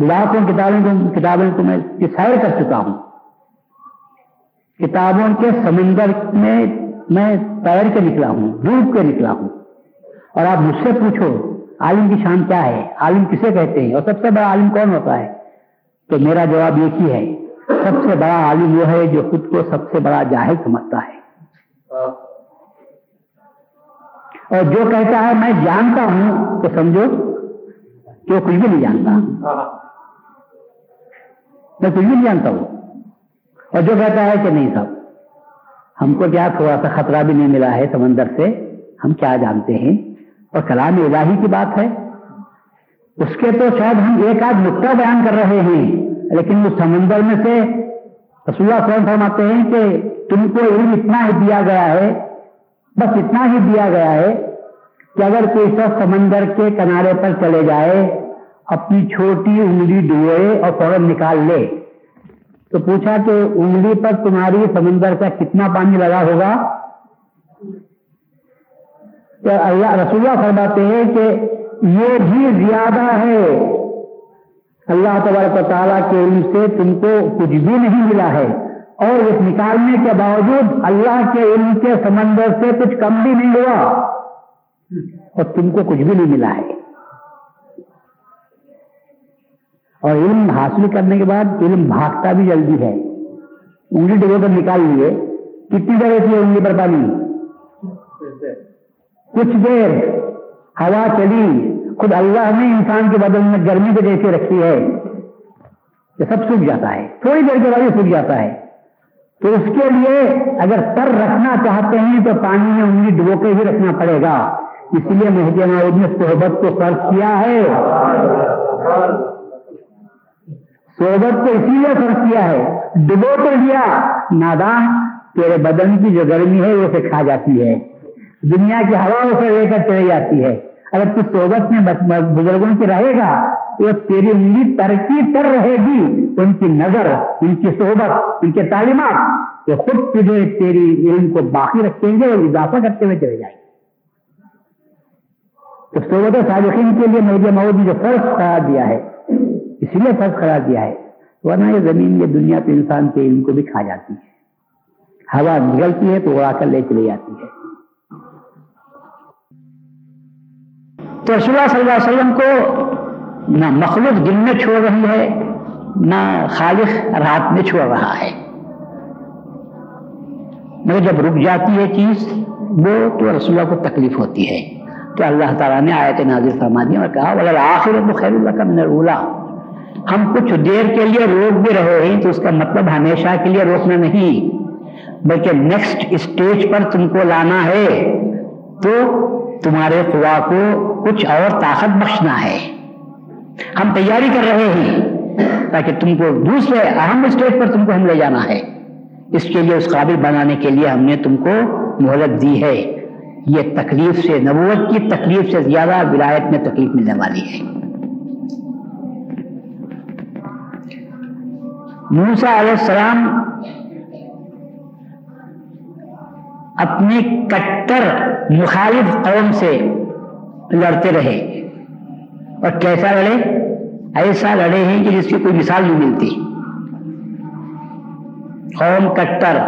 لاکھوں کتابیں کتابیں کو میں سیر کر چکا ہوں۔ کتابوں کے سمندر میں میں تیر کے نکلا ہوں، ڈوب کے نکلا ہوں۔ اور آپ مجھ سے پوچھو عالم کی شان کیا ہے؟ عالم کسے کہتے ہیں؟ اور سب سے بڑا عالم کون ہوتا ہے؟ تو میرا جواب ایک ہی ہے، سب سے بڑا عالم وہ ہے جو خود کو سب سے بڑا جاہل سمجھتا ہے۔ اور جو کہتا ہے میں جانتا ہوں، تو سمجھو کہ وہ کچھ بھی نہیں جانتا۔ میں کچھ بھی نہیں جانتا ہوں اور جو کہتا ہے کہ نہیں سب۔ ہم کو کیا تھوڑا سا خطرہ بھی نہیں ملا ہے سمندر سے؟ ہم کیا جانتے ہیں؟ اور کلام الہی کی بات ہے۔ اس کے تو شاید ہم ایک آدھ نقطہ بیان کر رہے ہیں، لیکن اس سمندر میں سے رسول اللہ صلی اللہ فرماتے ہیں کہ تم کو علم اتنا ہی دیا گیا ہے، بس اتنا ہی دیا گیا ہے کہ اگر کوئی شخص سمندر کے کنارے پر چلے جائے، اپنی چھوٹی انگلی ڈوئے اور فوراً نکال لے۔ تو پوچھا کہ انگلی پر تمہاری سمندر کا کتنا پانی لگا ہوگا؟ اللہ رسول اللہ فرماتے ہیں کہ یہ بھی زیادہ ہے۔ اللہ تبارک تعالیٰ کے علم سے تم کو کچھ بھی نہیں ملا ہے۔ اور اس نکالنے کے باوجود اللہ کے علم کے سمندر سے کچھ کم بھی نہیں ہوا۔ اور تم کو کچھ بھی نہیں ملا ہے۔ اور علم حاصل کرنے کے بعد علم بھاگتا بھی جلدی ہے۔ انگلی ڈبے پر نکال لیے کتنی دیر ہوتی ہے انگلی پر پانی؟ کچھ دیر ہوا چلی۔ خود اللہ نے انسان کے بدن میں گرمی کو جیسے رکھی ہے۔ یہ سب سوکھ جاتا ہے۔ تھوڑی دیر کے بعد یہ سوکھ جاتا ہے۔ تو اس کے لیے اگر سر رکھنا چاہتے ہیں تو پانی میں انگلی ڈبو کے ہی رکھنا پڑے گا۔ اس لیے محکمہ نے صحبت کو فرض کیا ہے۔ صحبت کو اسی لیے فرض کیا ہے۔ ڈبو کر دیا، نادان، تیرے بدن کی جو گرمی ہے وہ اسے کھا جاتی ہے۔ دنیا کی ہوا اسے لے کر چلی جاتی ہے۔ اگر تو صحبت میں بزرگوں کی رہے گا، تو تیری انگلی ترقی کر رہے گی۔ ان کی نظر، ان کی صحبت، ان کے تعلیمات، یہ خود تجھے تیری علم کو باقی رکھیں گے اور اضافہ کرتے ہوئے چلے جائیں گے۔ تو صحبت صادقین کے لیے مہدی مود نے جو فرض قرار دیا ہے، اسی لیے فرض قرار دیا ہے، ورنہ یہ زمین، یہ دنیا پہ انسان کے علم کو بھی کھا جاتی ہے۔ ہوا نکلتی ہے تو اڑا کر لے چلی جاتی ہے۔ تو رسول اللہ صلی اللہ علیہ وسلم کو نہ مخلوق دن میں چھوڑ رہی ہے، نہ خالق رات میں چھوڑ رہا ہے۔ مگر جب رک جاتی ہے چیز، وہ تو رسول اللہ کو تکلیف ہوتی ہے۔ تو اللہ تعالیٰ نے آیت نازل فرما دیا اور کہا بولے آخر تو خیر اللہ کا من رولا ہم کچھ دیر کے لیے روک بھی رہے ہیں، تو اس کا مطلب ہمیشہ کے لیے روکنا نہیں۔ بلکہ نیکسٹ اسٹیج پر تم کو لانا ہے، تو تمہارے خدا کو کچھ اور طاقت بخشنا ہے۔ ہم تیاری کر رہے ہیں تاکہ تم کو دوسرے اہم اسٹیج پر تم کو ہم لے جانا ہے۔ اس کے لیے اس قابل بنانے کے لیے ہم نے تم کو مہلت دی ہے۔ یہ تکلیف سے، نبوت کی تکلیف سے زیادہ ولایت میں تکلیف ملنے والی ہے۔ موسا علیہ السلام اپنی کٹر مخالف قوم سے لڑتے رہے۔ اور کیسا لڑے؟ ایسا لڑے ہیں کہ جس کی کوئی مثال نہیں ملتی۔ قوم کٹر،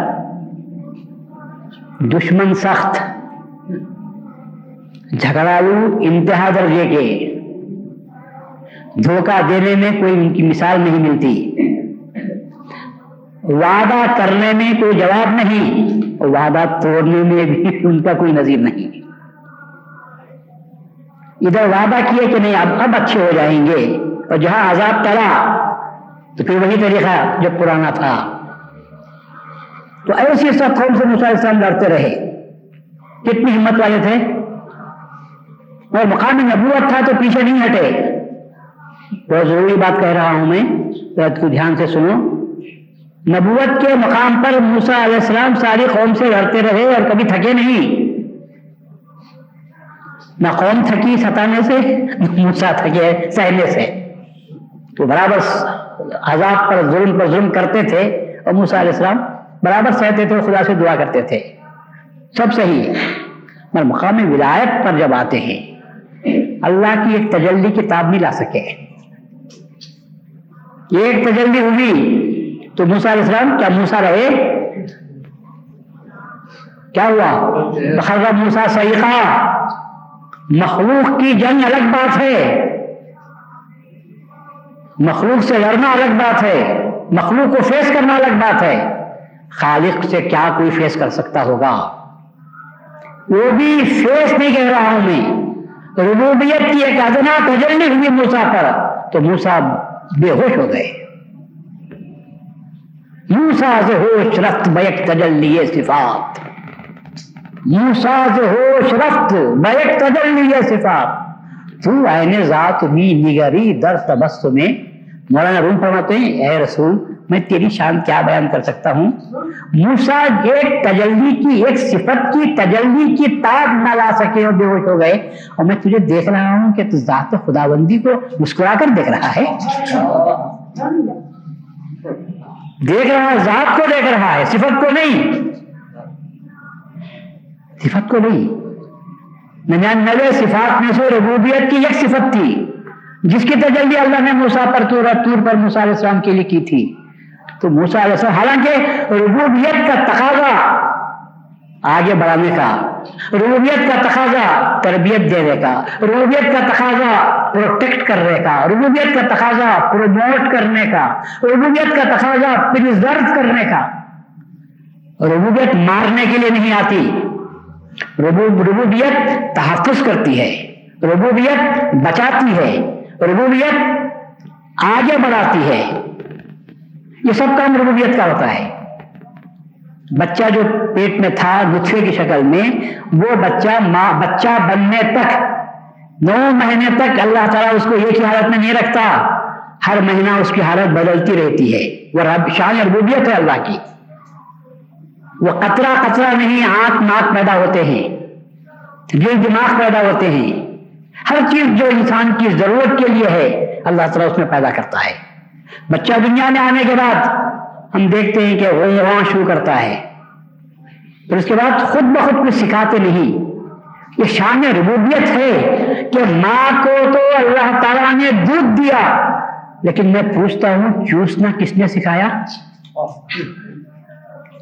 دشمن سخت جھگڑالو انتہا درجے کے۔ دھوکہ دینے میں کوئی ان کی مثال نہیں ملتی۔ وعدہ کرنے میں کوئی جواب نہیں۔ وعدہ توڑنے میں بھی ان کا کوئی نظیر نہیں ادھر وعدہ کیے کہ نہیں، اب اب اچھے ہو جائیں گے۔ اور جہاں عذاب ٹلا تو پھر وہی طریقہ جو پرانا تھا۔ تو ایسی سب قوم سے مسلسل لڑتے رہے۔ کتنی ہمت والے تھے۔ اور مقام نبوت تھا تو پیچھے نہیں ہٹے۔ بہت ضروری بات کہہ رہا ہوں میں کو دھیان سے سنو۔ نبوت کے مقام پر موسا علیہ السلام ساری قوم سے لڑتے رہے اور کبھی تھکے نہیں۔ نہ قوم تھکی ستانے سے موسا تھکے سہنے سے۔ تو برابر عذاب پر ظلم پر ظلم کرتے تھے اور موسا علیہ السلام برابر سہتے تھے اور خدا سے دعا کرتے تھے۔ سب صحیح مگر مقام ولایت پر جب آتے ہیں، اللہ کی ایک تجلی کتاب نہیں لا سکے۔ ایک تجلی ہوئی تو موسا علیہ السلام، کیا موسا رہے؟ کیا ہوا؟ موسا سیخا مخلوق کی جنگ الگ بات ہے۔ مخلوق سے لڑنا الگ بات ہے۔ مخلوق کو فیس کرنا الگ بات ہے۔ خالق سے کیا کوئی فیس کر سکتا ہوگا؟ وہ بھی فیس نہیں کہہ رہا ہوں میں۔ ربوبیت کی ایک ادنا تجلی ہوئی موسا پر۔ تو موسا بے ہوش ہو گئے۔ موسا سے ہوش رفت بیک تجلی صفات۔ موسا سے ہوش رفت بیک تجلی صفات۔ تو عین ذات بھی نگری در تبس میں مولانا روم فرماتے ہیں، اے رسول، میں تیری شان کیا بیان کر سکتا ہوں؟ موسا ایک تجلی کی، ایک صفت کی تجلی کی تاب نہ لا سکے اور بے ہوش ہو گئے۔ اور میں تجھے دیکھ رہا ہوں کہ تو ذات خدا بندی کو مسکرا کر دیکھ رہا ہے۔ دیکھ رہا ہے، ذات کو دیکھ رہا ہے، صفت کو نہیں۔ صفت کو نہیں۔ ننانوے صفات میں سے ربوبیت کی ایک صفت تھی، جس کی تجلی اللہ نے موسا پر تور تور پر موسا علیہ السلام کے لیے کی تھی۔ تو موسا علیہ السلام، حالانکہ ربوبیت کا تقاضا آگے بڑھانے کا ربوبیت کا تقاضا تربیت دینے کا، ربوبیت کا تقاضا پروٹیکٹ کرنے کا، ربوبیت کا تقاضا پروموٹ کرنے کا، ربوبیت کا تقاضا پرزرو کرنے کا۔ ربوبیت مارنے کے لیے نہیں آتی ربوبیت تحفظ کرتی ہے، ربوبیت بچاتی ہے، ربوبیت آگے بڑھاتی ہے۔ یہ سب کام ربوبیت کا ہوتا ہے۔ بچہ جو پیٹ میں تھا نطفے کی شکل میں، وہ بچہ ماں بچہ بننے تک، نو مہینے تک اللہ تعالیٰ اس کو ایک ہی حالت میں نہیں رکھتا۔ ہر مہینہ اس کی حالت بدلتی رہتی ہے۔ وہ رب، شان ربوبیت ہے اللہ کی۔ وہ قطرہ قطرہ نہیں، آنکھ ناک پیدا ہوتے ہیں۔ دل، دماغ پیدا ہوتے ہیں۔ ہر چیز جو انسان کی ضرورت کے لیے ہے، اللہ تعالیٰ اس میں پیدا کرتا ہے۔ بچہ دنیا میں آنے کے بعد ہم دیکھتے ہیں کہ وہ وہاں شروع کرتا ہے۔ پھر اس کے بعد خود بخود کچھ سکھاتے نہیں۔ یہ شان ربوبیت ہے کہ ماں کو تو اللہ تعالیٰ نے دودھ دیا، لیکن میں پوچھتا ہوں چوسنا کس نے سکھایا؟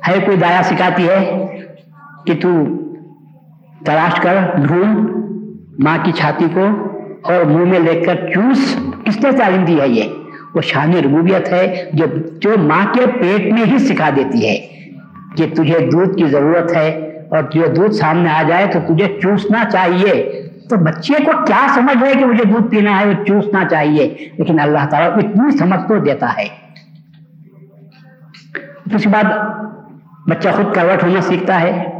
ہے کوئی دایا سکھاتی ہے کہ تو تلاش کر، ڈھونڈ ماں کی چھاتی کو اور منہ میں لے کر چوس، کس نے تعلیم دی ہے یہ؟ وہ شان ربوبیت ہے جو جو ماں کے پیٹ میں ہی سکھا دیتی ہے کہ تجھے دودھ کی ضرورت ہے اور جو دودھ سامنے آ جائے تو تجھے چوسنا چاہیے۔ تو بچے کو کیا سمجھ ہے کہ مجھے دودھ پینا ہے؟ وہ چوسنا چاہیے۔ لیکن اللہ تعالیٰ اتنی سمجھ تو دیتا ہے۔ اس کے بعد بچہ خود کروٹ ہونا سیکھتا ہے۔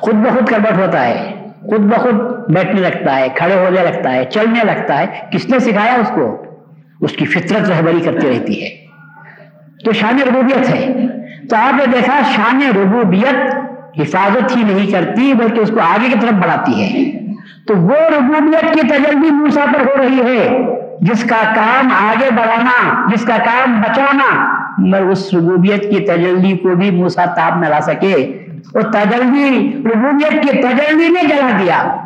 خود بخود کروٹ ہوتا ہے۔ خود بخود بیٹھنے لگتا ہے، کھڑے ہونے لگتا ہے، چلنے لگتا ہے۔ کس نے سکھایا اس کو؟ اس کی فطرت رہبری کرتی رہتی ہے۔ تو شان ربوبیت ہے۔ تو آپ نے دیکھا شان ربوبیت حفاظت ہی نہیں کرتی، بلکہ اس کو آگے کی طرف بڑھاتی ہے۔ تو وہ ربوبیت کی تجربی موسا پر ہو رہی ہے، جس کا کام آگے بڑھانا، جس کا کام بچانا، مگر اس ربوبیت کی تجلی کو بھی موسا تاب نہ لا سکے۔ وہ تجلی، ربوبیت کی تجلی نے جلا دیا۔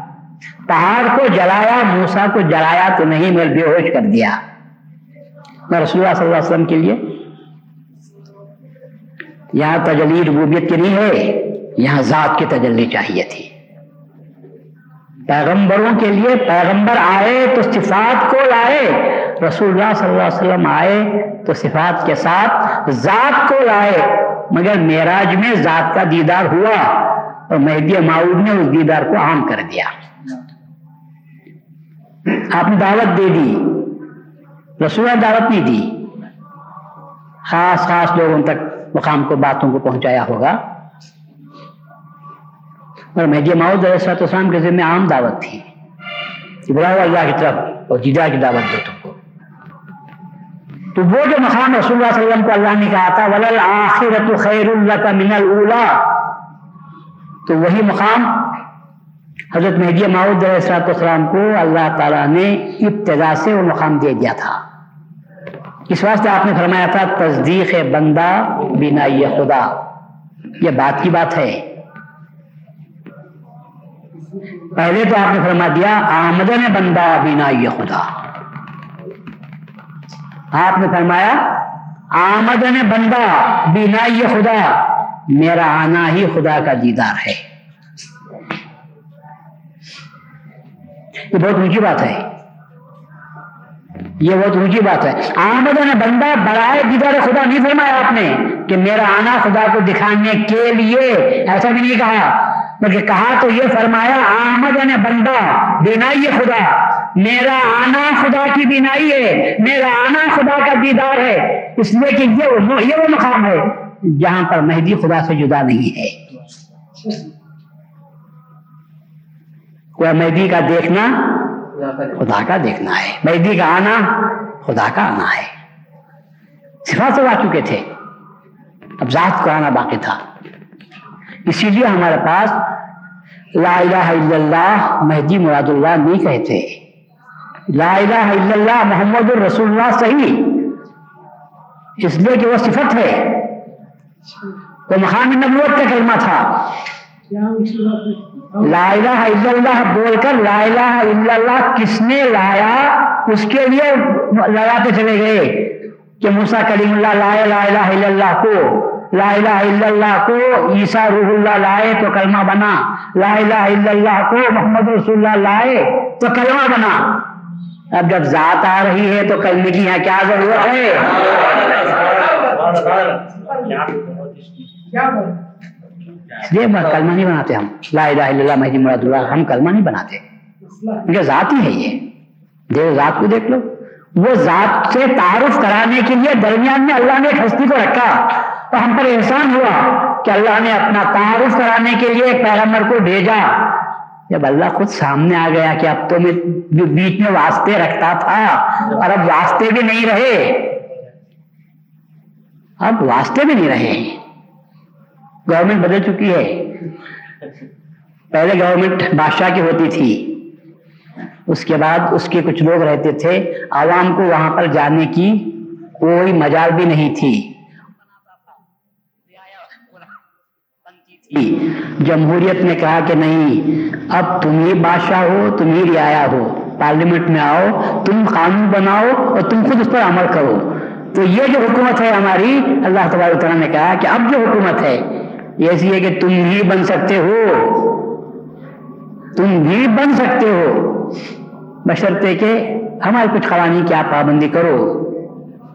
پہاڑ کو جلایا موسا کو جلایا تو نہیں، مگر بے ہوش کر دیا۔ میں رسول اللہ صلی اللہ علیہ وسلم کے لیے۔ یہاں تجلی ربوبیت کی نہیں ہے، یہاں ذات کی تجلی چاہیے تھی۔ پیغمبروں کے لیے پیغمبر آئے تو صفات کو لائے، رسول اللہ صلی اللہ علیہ وسلم آئے تو صفات کے ساتھ ذات کو لائے۔ مگر معراج میں ذات کا دیدار ہوا اور مہدی معود نے اس دیدار کو عام کر دیا۔ آپ نے دعوت دے دی۔ رسول دعوت نہیں دی۔ خاص خاص لوگوں تک مقام کو باتوں کو پہنچایا ہوگا۔ اور مہدی ماؤد علیہ السلام کے ذمہ عام دعوت تھی۔ بلاؤ اللہ کی طرف اور جدا کی دعوت دو تم کو۔ تو وہ جو مقام رسول اللہ صلی اللہ علیہ وسلم کو اللہ نے کہا تھا ولل آخرت خیر اللہ کا من الاولا تو وہی مقام حضرت مہدی ماؤد علیہ السلام کو اللہ تعالیٰ نے ابتدا سے وہ مقام دے دیا تھا۔ اس واسطے آپ نے فرمایا تھا، تصدیق بندہ بنا خدا۔ یہ بات کی بات ہے۔ پہلے تو آپ نے فرما دیا، آمدن بندہ بنا خدا۔ آپ نے فرمایا، آمدن بندہ بنا خدا میرا آنا ہی خدا کا دیدار ہے۔ یہ بہت اونچی بات ہے۔ یہ بہت اونچی بات ہے۔ آمد نے بندہ برائے دیدار خدا نہیں فرمایا آپ نے کہ میرا آنا خدا کو دکھانے کے لیے۔ ایسا بھی نہیں کہا، بلکہ کہا تو یہ فرمایا آمد نے بندہ بینائی خدا۔ میرا آنا خدا کی بینائی ہے، میرا آنا خدا کا دیدار ہے۔ اس لیے کہ یہ یہ وہ مقام ہے جہاں پر مہدی خدا سے جدا نہیں ہے۔ کوئی مہدی کا دیکھنا خدا کا دیکھنا۔ ہے۔ مہدی کا آنا خدا کا آنا ہے۔ صفات سے آ چکے تھے۔ اب ذات کو آنا باقی تھا۔ اسی لیے ہمارے پاس لا الہ الا اللہ مہدی مراد اللہ نہیں کہتے۔ لا الہ الا اللہ محمد الرسول اللہ صحیح۔ اس لیے کہ وہ صفت ہے۔ وہ مقام نبوت کا کلمہ تھا۔ لا الہ الا اللہ بول کر لا الہ الا اللہ کس نے لایا اس کے لیے لگاتے چلے گئے کہ موسا کلیم اللہ لائے لا الہ الا اللہ کو لا الہ الا اللہ کو عیسیٰ روح اللہ لائے تو کلمہ بنا لا الہ الا اللہ کو محمد رسول اللہ لائے تو کلمہ بنا اب جب ذات آ رہی ہے تو کلمے کی یہاں کیا ضرورت ہے اس لیے کلمہ نہیں بناتے ہم۔ لا الہ الا اللہ مہدی مراد اللہ، ہم کلمہ نہیں بناتے۔ ان یہ ذات ہی ہے یہ۔ دیکھ ذات کو دیکھ لو۔ وہ ذات سے تعارف کرانے کے لیے درمیان میں اللہ نے ایک ہستی کو رکھا۔ تو ہم پر احسان ہوا کہ اللہ نے اپنا تعارف کرانے کے لیے ایک پیغمبر کو بھیجا۔ جب اللہ خود سامنے آ گیا کہ اب تو میں بیچ میں واسطے رکھتا تھا اور اب واسطے بھی نہیں رہے۔ اب واسطے بھی نہیں رہے۔ گورنمنٹ بدل چکی ہے۔ پہلے گورنمنٹ بادشاہ کی ہوتی تھی۔ اس کے بعد اس کے کچھ لوگ رہتے تھے۔ عوام کو وہاں پر جانے کی کوئی مجال بھی نہیں تھی۔ جمہوریت نے کہا کہ نہیں، اب تم ہی بادشاہ ہو، تم ہی رعایا ہو۔ پارلیمنٹ میں آؤ، تم قانون بناؤ اور تم خود اس پر عمل کرو۔ تو یہ جو حکومت ہے ہماری، اللہ تبارک تعالیٰ نے کہا کہ اب جو حکومت ہے یہ ایسی ہے کہ تم ہی بن سکتے ہو۔ تم بھی بن سکتے ہو۔ بشرطے کہ ہمارے کچھ قوانین کی آپ پابندی کرو۔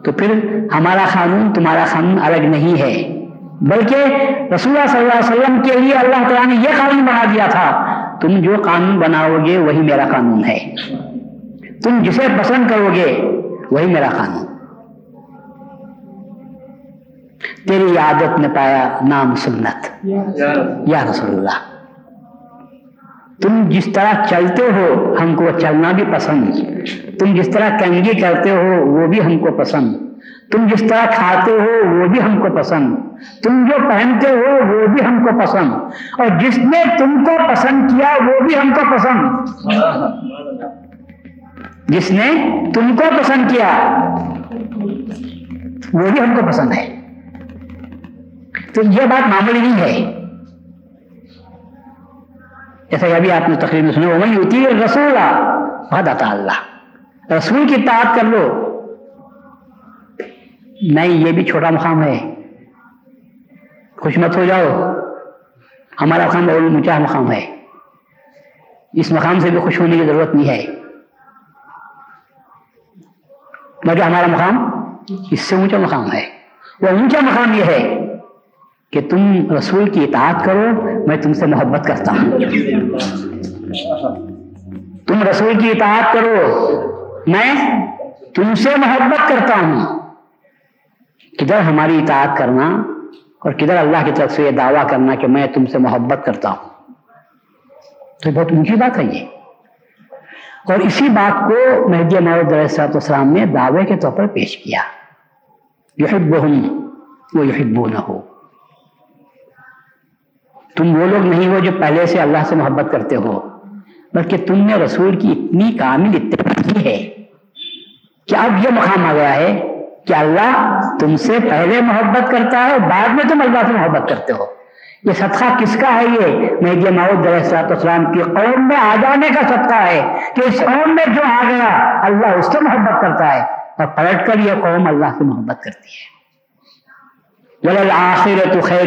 تو پھر ہمارا قانون تمہارا قانون الگ نہیں ہے۔ بلکہ رسول اللہ صلی اللہ علیہ وسلم کے لیے اللہ تعالیٰ نے یہ قانون بنا دیا تھا۔ تم جو قانون بناؤ گے وہی میرا قانون ہے۔ تم جسے پسند کرو گے وہی میرا قانون۔ تیری عادت نے پایا نام سنت۔ یا رسول۔ اللہ تم جس طرح چلتے ہو ہم کو چلنا بھی پسند۔ تم جس طرح کنگی کرتے ہو وہ بھی ہم کو پسند۔ تم جس طرح کھاتے ہو وہ بھی ہم کو پسند۔ تم جو پہنتے ہو وہ بھی ہم کو پسند۔ اور جس نے تم کو پسند کیا وہ بھی ہم کو پسند۔ جس نے تم کو پسند کیا وہ بھی ہم کو پسند ہے۔ تو یہ بات معمولی نہیں ہے۔ جیسا کہ ابھی آپ نے تقریب میں سنا وہ ہوتی ہے رسول اللہ رسول کی اطاعت کر لو۔ نہیں یہ بھی چھوٹا مقام ہے۔ خوش مت ہو جاؤ۔ ہمارا مقام بہت اونچا مقام ہے۔ اس مقام سے بھی خوش ہونے کی ضرورت نہیں ہے۔ بلکہ ہمارا مقام اس سے اونچا مقام ہے۔ وہ اونچا مقام یہ ہے۔ کہ تم رسول کی اطاعت کرو، میں تم سے محبت کرتا ہوں۔ تم رسول کی اطاعت کرو، میں تم سے محبت کرتا ہوں۔ کدھر ہماری اطاعت کرنا اور کدھر اللہ کی طرف سے یہ دعویٰ کرنا کہ میں تم سے محبت کرتا ہوں۔ تو بہت اونچی بات ہے یہ۔ اور اسی بات کو مہدی مہدی علیہ السلام نے دعوے کے طور پر پیش کیا۔ یحبہم وہ یحبو نہ ہو تم وہ لوگ نہیں ہو جو پہلے سے اللہ سے محبت کرتے ہو، بلکہ تم نے رسول کی اتنی کامل اتباع کی ہے۔ کہ اب یہ مقام آ گیا ہے کہ اللہ تم سے پہلے محبت کرتا ہے بعد میں تم اللہ سے محبت کرتے ہو؟ یہ صدقہ کس کا ہے یہ؟ مہدی ماؤد اسلام کی قوم میں آ جانے کا صدقہ ہے کہ اس قوم میں جو آ گیا، اللہ اس سے محبت کرتا ہے۔ اور پلٹ کر یہ قوم اللہ سے محبت کرتی ہے۔ خیر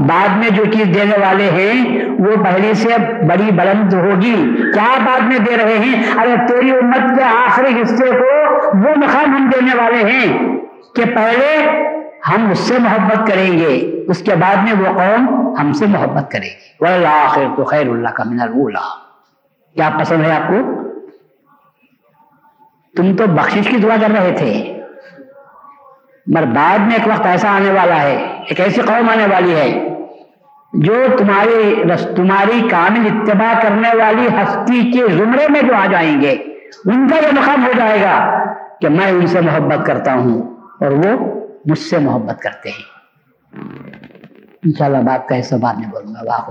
بعد میں جو چیز دینے والے ہیں، وہ پہلے سے بڑی بلند ہوگی۔ کیا بعد میں دے رہے ہیں؟ ارے تیری امت کے آخری حصے کو وہ مقام ہم دینے والے ہیں کہ پہلے ہم اس سے محبت کریں گے، اس کے بعد میں وہ قوم ہم سے محبت کرے گی۔ آخر تو خیر اللہ کا من اللہ کیا پسند ہے آپ کو؟ تم تو بخشش کی دعا کر رہے تھے۔ مگر بعد میں ایک وقت ایسا آنے والا ہے، ایک ایسی قوم آنے والی ہے جو تمہاری تمہاری کامل اتباع کرنے والی ہستی کے زمرے میں جو آ جائیں گے، ان کا یہ مقام ہو جائے گا کہ میں ان سے محبت کرتا ہوں اور وہ مجھ سے محبت کرتے ہیں۔ انشاءاللہ بات کا حصہ بعد میں بولوں گا۔ واقع